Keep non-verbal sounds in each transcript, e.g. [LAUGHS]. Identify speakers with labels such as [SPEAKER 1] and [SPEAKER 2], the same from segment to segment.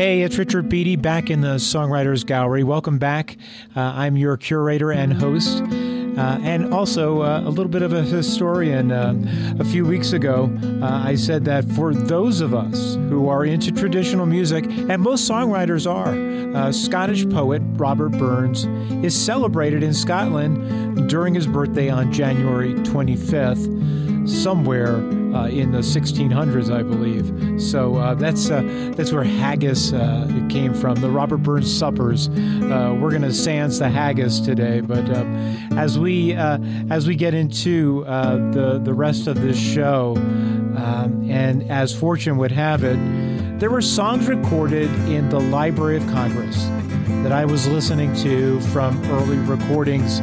[SPEAKER 1] Hey, it's Richard Beattie back in the Songwriters Gallery. Welcome back. Uh, I'm your curator and host. Uh, and also uh, a little bit of a historian. Uh, a few weeks ago, uh, I said that for those of us who are into traditional music, and most songwriters are, uh, Scottish poet Robert Burns is celebrated in Scotland during his birthday on January 25th, somewhere uh, in the 1600s, I believe. So uh, that's uh, that's where haggis uh, came from. The Robert Burns suppers. Uh, we're going to sans the haggis today, but uh, as we as we get into the the rest of this show, um, and as fortune would have it, there were songs recorded in the Library of Congress that I was listening to from early recordings.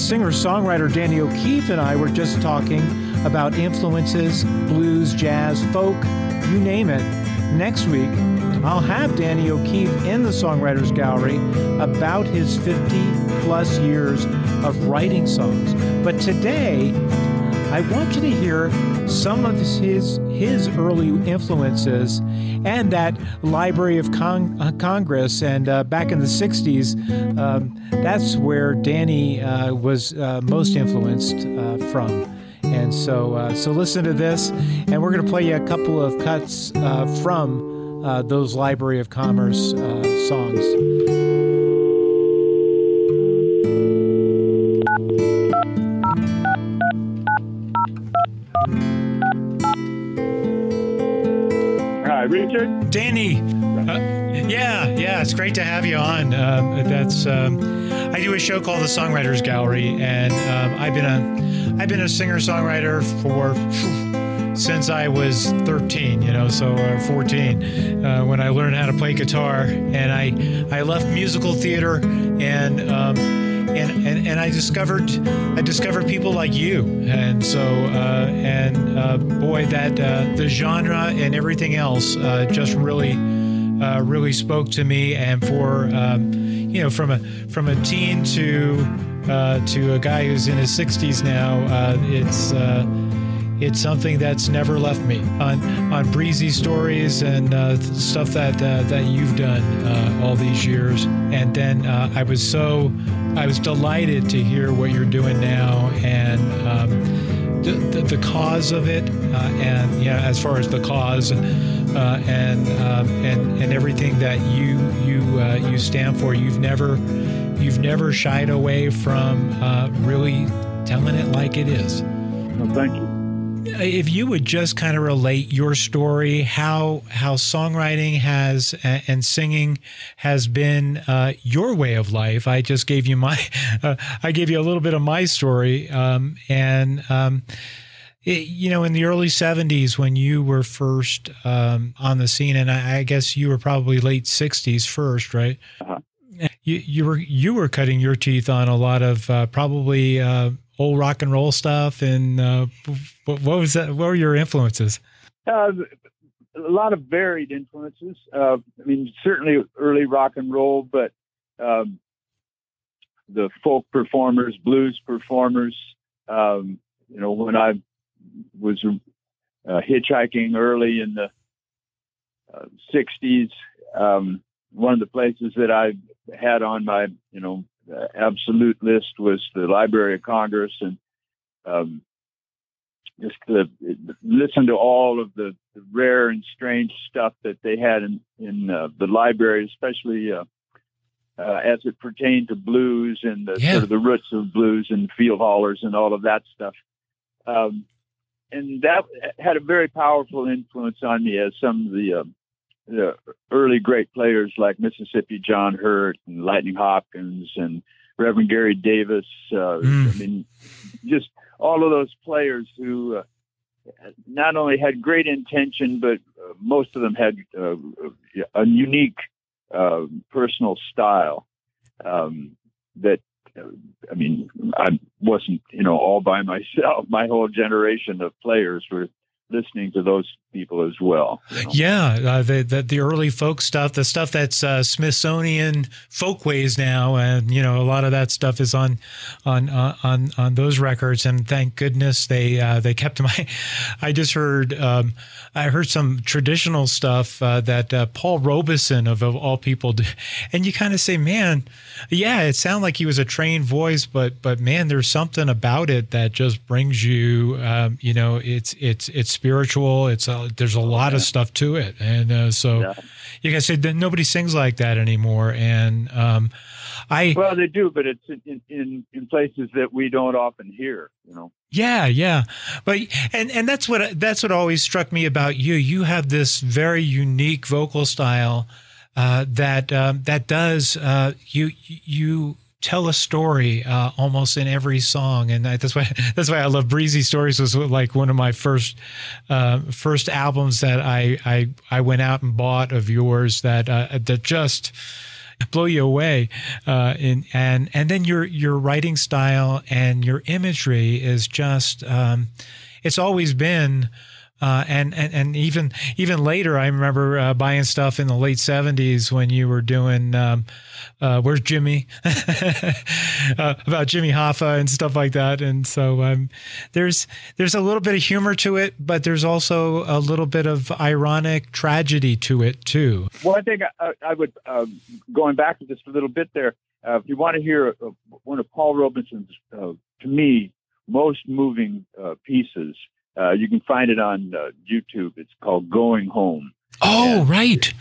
[SPEAKER 1] Singer songwriter Danny O'Keefe and I were just talking about influences, blues, jazz, folk, you name it. Next week, I'll have Danny O'Keefe in the Songwriters Gallery about his 50 plus years of writing songs. But today, I want you to hear some of his his early influences and that Library of Con- uh, Congress. And uh, back in the '60s, um, that's where Danny uh, was uh, most influenced uh, from. And so, uh, so listen to this, and we're going to play you a couple of cuts uh, from uh, those Library of Commerce uh, songs.
[SPEAKER 2] Hi, Richard.
[SPEAKER 1] Danny. Uh, yeah, yeah, it's great to have you on. Um, that's um, I do a show called the Songwriters Gallery, and um, I've been a I've been a singer songwriter for since I was 13, you know, so uh, 14 uh, when I learned how to play guitar, and I I left musical theater and. Um, and, and, and I discovered I discovered people like you, and so uh, and uh, boy, that uh, the genre and everything else uh, just really really spoke to me. And for um, you know, from a from a teen to uh, to a guy who's in his 60s now, uh, it's uh, it's something that's never left me. On on breezy stories and uh, stuff that uh, that you've done uh, all these years, and then I was so I was delighted to hear what you're doing now and. Um, the, the, the, cause of it, and yeah, as far as the cause, and um, and and everything that you you you stand for, you've never You've never shied away from uh, really telling it like it is.
[SPEAKER 2] Well, thank you.
[SPEAKER 1] If you would just kind of relate your story, how how songwriting has and singing has been uh, your way of life. I just gave you my, [LAUGHS] uh, I gave you a little bit of my story, um, and um, it, you know, in the early '70s when you were first um, on the scene, and I, I, guess you were probably late '60s first, right? Uh-huh you, you were you were cutting your teeth on a lot of uh, probably uh, old rock and roll stuff. And uh, what, what, was that? What were your influences?
[SPEAKER 2] Uh, a lot of varied influences. Uh, I mean, certainly early rock and roll, but um, the folk performers, blues performers. Um, you know, when I was uh, hitchhiking early in the '60s. Um, one of the places that I had on my, you know, uh, absolute list was the Library of Congress and um, just to listen to all of the, the, rare and strange stuff that they had in, in uh, the library, especially uh, uh, as it pertained to blues and the, yeah. sort of the roots of blues and field hollers and all of that stuff. Um, and that had a very powerful influence on me as some of the um, the early great players like Mississippi John Hurt and Lightnin' Hopkins and Reverend Gary Davis. Uh, mm. I mean, just all of those players who uh, not only had great intention, but uh, most of them had uh, a unique uh, personal style um, that. I mean, I wasn't, you know, all by myself. My whole generation of players were listening to those people as well.
[SPEAKER 1] You know? Yeah, uh, the, the, the early folk stuff, the stuff that's uh, Smithsonian folkways now, and you know a lot of that stuff is on on uh, on on those records. And thank goodness they uh, they kept my. [LAUGHS] I just heard um, I heard some traditional stuff uh, that uh, Paul Robeson of, of all people, and you kind of say, man, yeah, it sounded like he was a trained voice, but but man, there's something about it that just brings you, um, you know, it's it's it's spiritual. It's a, there's a lot yeah. of stuff to it, and uh, so yeah. you guys say that nobody sings like that anymore. And um, I
[SPEAKER 2] well, they do, but it's in, in in places that we don't often hear. You know.
[SPEAKER 1] Yeah, yeah, but and and that's what that's what always struck me about you. You have this very unique vocal style uh, that um, that does uh, you you tell a story uh, almost in every song, and that's why [LAUGHS] that's why I love Breezy Stories was like one of my first uh, first albums that I, I I went out and bought of yours that uh, that just blow you away. Uh, in, and and then your your writing style and your imagery is just um, it's always been. Uh, and, and and even even later, I remember uh, buying stuff in the late '70s when you were doing um, uh, "Where's Jimmy?" [LAUGHS] uh, about Jimmy Hoffa and stuff like that. And so um, there's there's a little bit of humor to it, but there's also a little bit of ironic tragedy to it too.
[SPEAKER 2] Well, I think I, I would um, going back to just a little bit there. Uh, if you want to hear uh, one of Paul Robeson's, to me, most moving pieces uh, you can find it on uh, YouTube. It's called Going Home.
[SPEAKER 1] Oh, and right.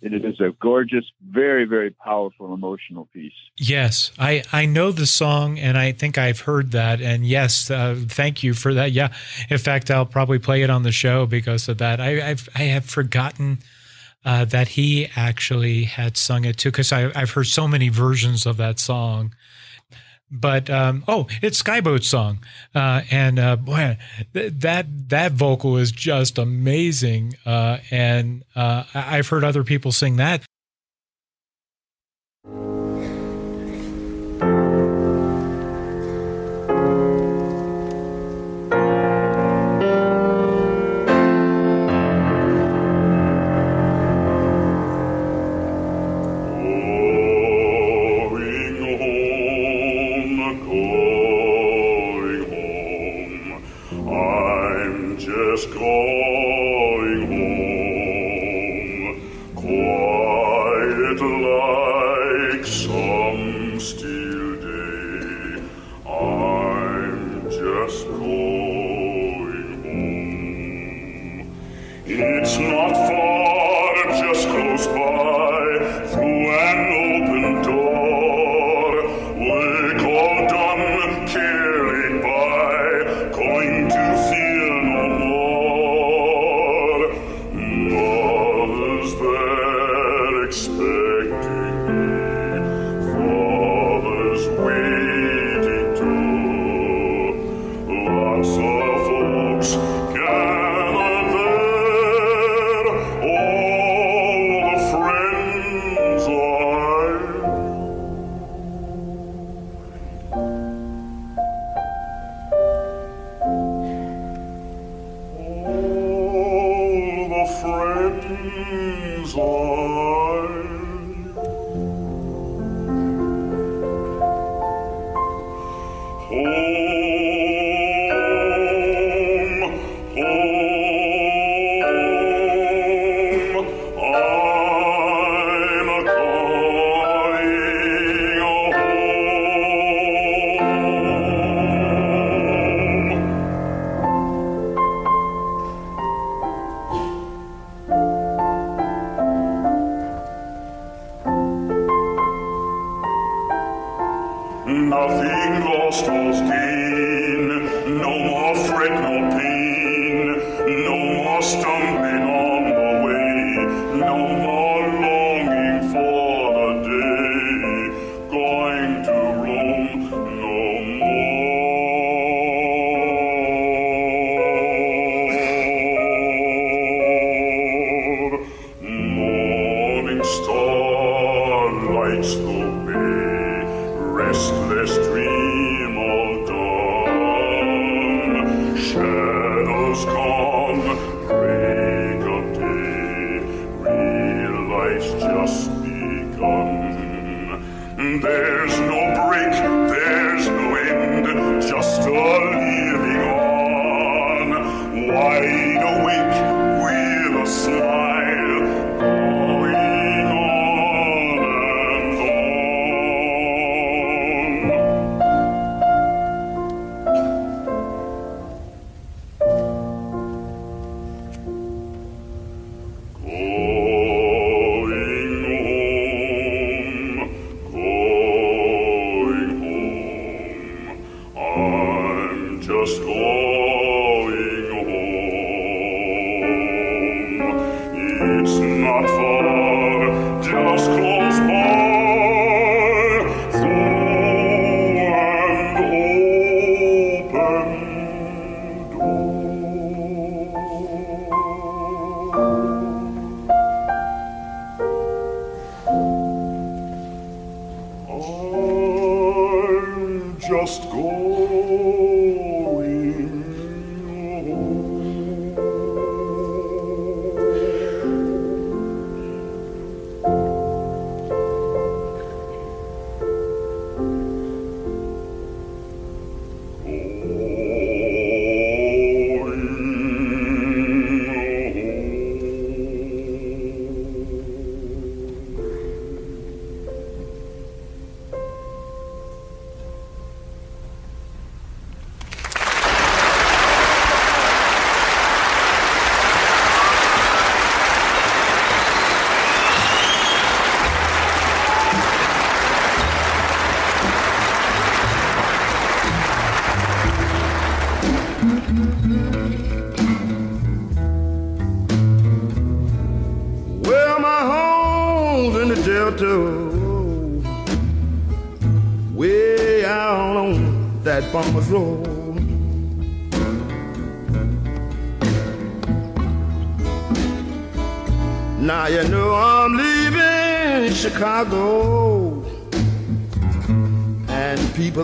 [SPEAKER 2] It, it is a gorgeous, very, very powerful, emotional piece.
[SPEAKER 1] Yes, I, I know the song, and I think I've heard that. And yes, uh, thank you for that. Yeah, in fact, I'll probably play it on the show because of that. I I've, I have forgotten. Uh, that he actually had sung it too, because I've heard so many versions of that song but um, oh, it's Skye Boat song, uh, and uh, boy, th- that that vocal is just amazing. Uh, and uh, I've heard other people sing that.
[SPEAKER 3] Restless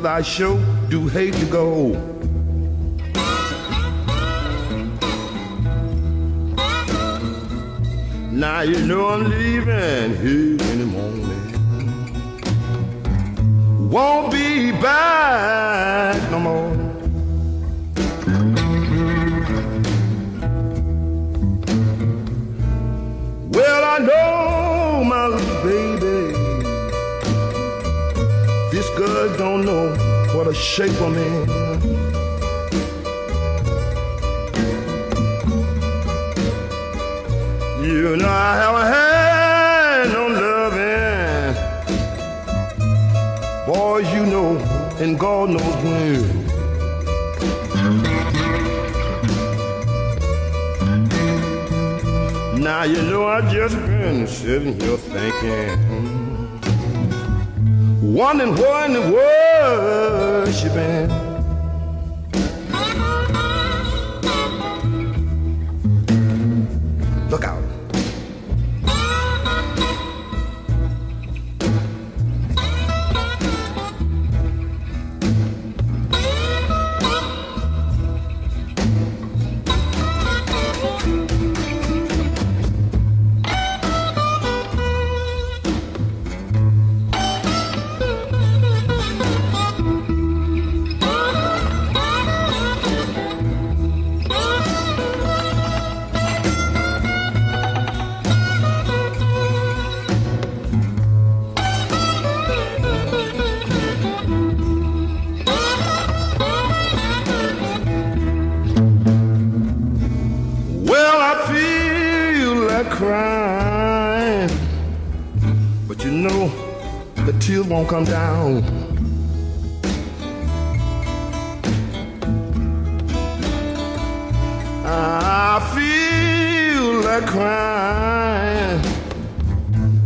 [SPEAKER 4] I show do hate to go. Now you know I'm leaving here in the morning. Won't be back no more. Don't know what a shape I'm in. You know I haven't had no loving. Boys, you know, and God knows when. Now you know I just been sitting here thinking hmm. Wondering what in come down. I feel like crying,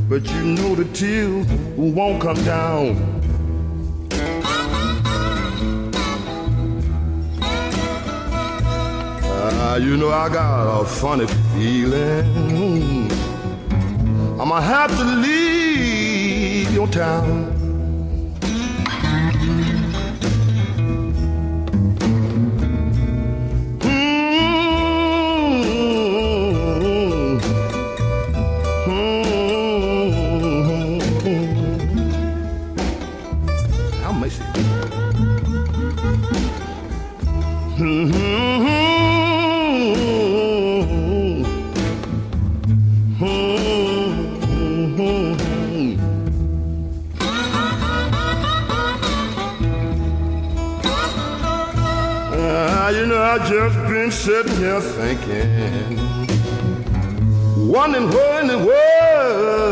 [SPEAKER 4] but you know the tears won't come down. Uh, you know I got a funny feeling. I'ma have to leave your town. Sitting here thinking, wondering where in the world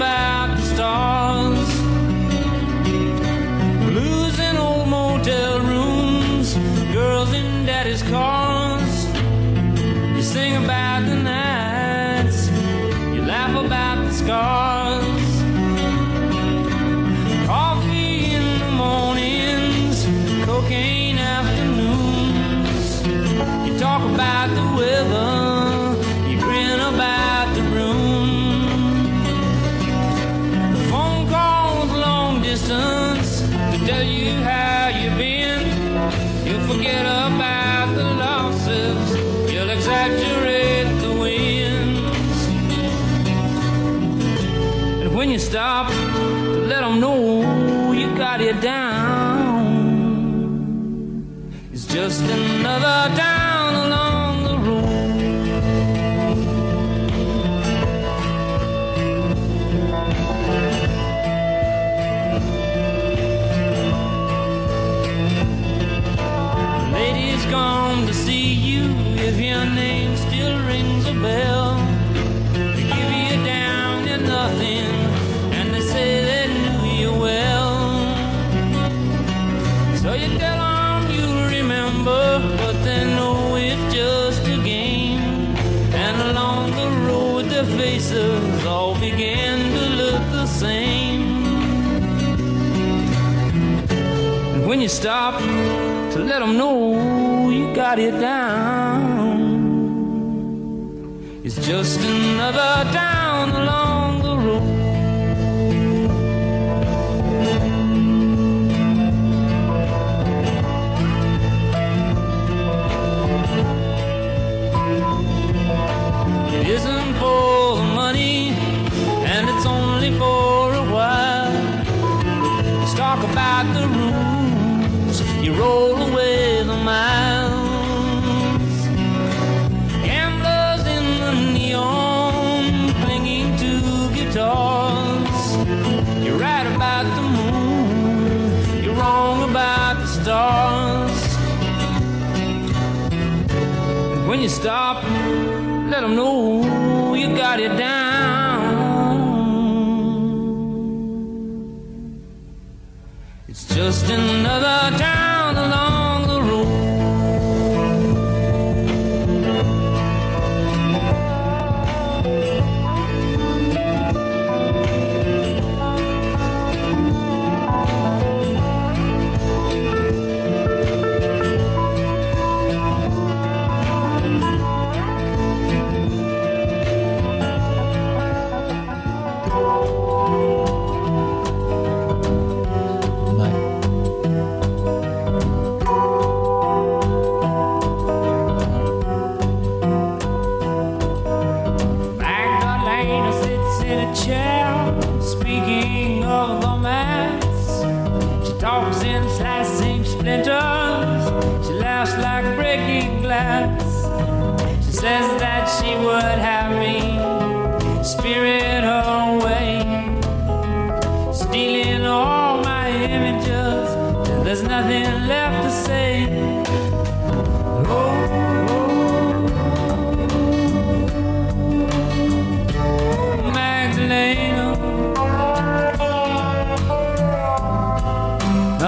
[SPEAKER 4] about
[SPEAKER 5] the stars. Blues in old motel rooms, girls in daddy's cars. You sing about the nights, you laugh about the scars. Stop to let them know you got it down. It's just another down. It's just another down the roll away the miles. Gamblers in the neon, clinging to guitars. You're right about the moon, you're wrong about the stars. when you stop, let them know you got it down. It's just another time.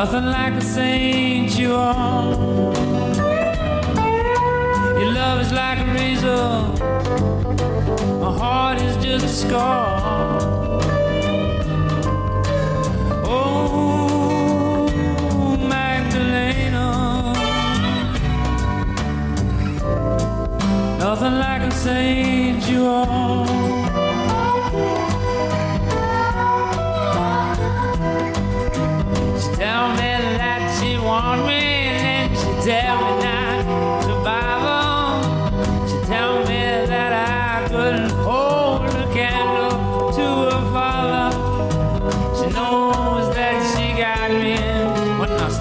[SPEAKER 5] Nothing like a saint you are. Your love is like a razor. My heart is just a scar. Oh, Magdalena. Nothing like a saint you are.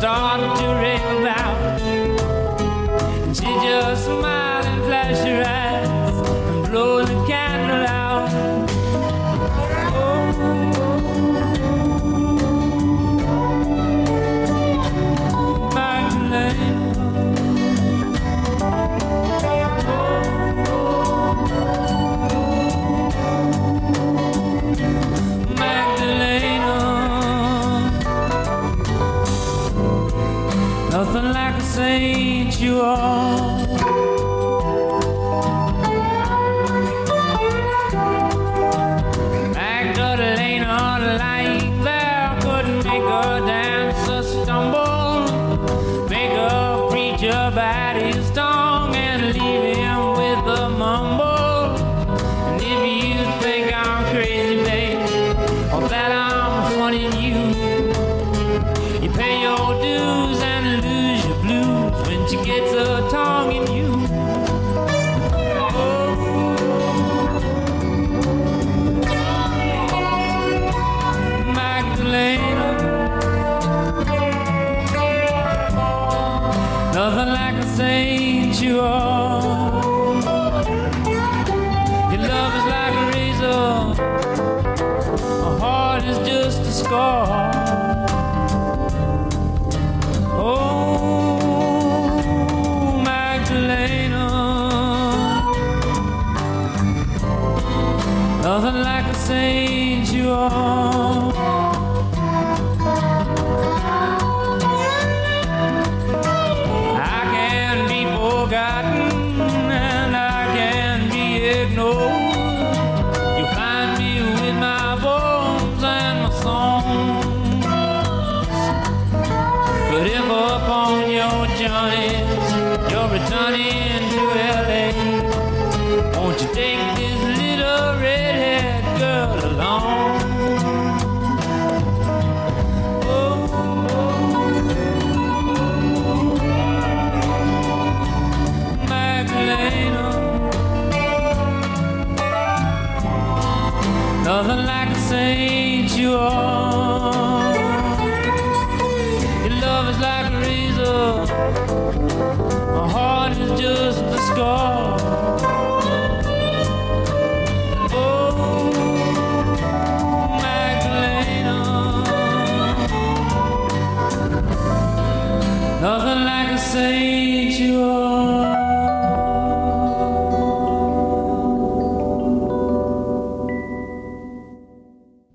[SPEAKER 5] Started to rave preacher bite saint you are. Saint you are.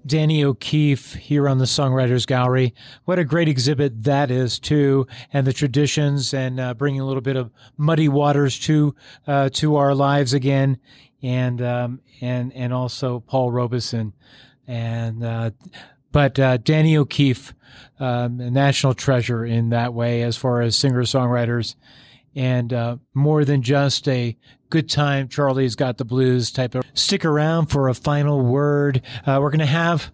[SPEAKER 1] Danny O'Keefe here on the Songwriters Gallery. What a great exhibit that is, too, and the traditions and uh, bringing a little bit of muddy waters to uh, to our lives again, and um, and and also Paul Robeson, and uh, but uh, Danny O'Keefe, um, a national treasure in that way as far as singer songwriters, and uh, more than just a good time. Charlie's got the blues type of. Stick around for a final word. Uh, we're going to have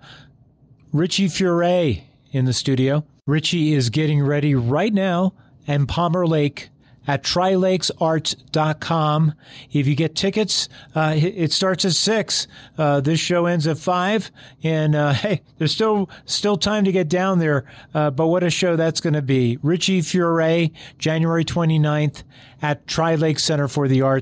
[SPEAKER 1] Richie Furay in the studio. Richie is getting ready right now and Palmer Lake at trilakesarts.com. If you get tickets, uh, it starts at six. Uh, this show ends at five, and uh, [LAUGHS] hey, there's still still time to get down there. Uh, but what a show that's going to be! Richie Furay, January 29th at Tri Lake Center for the Arts.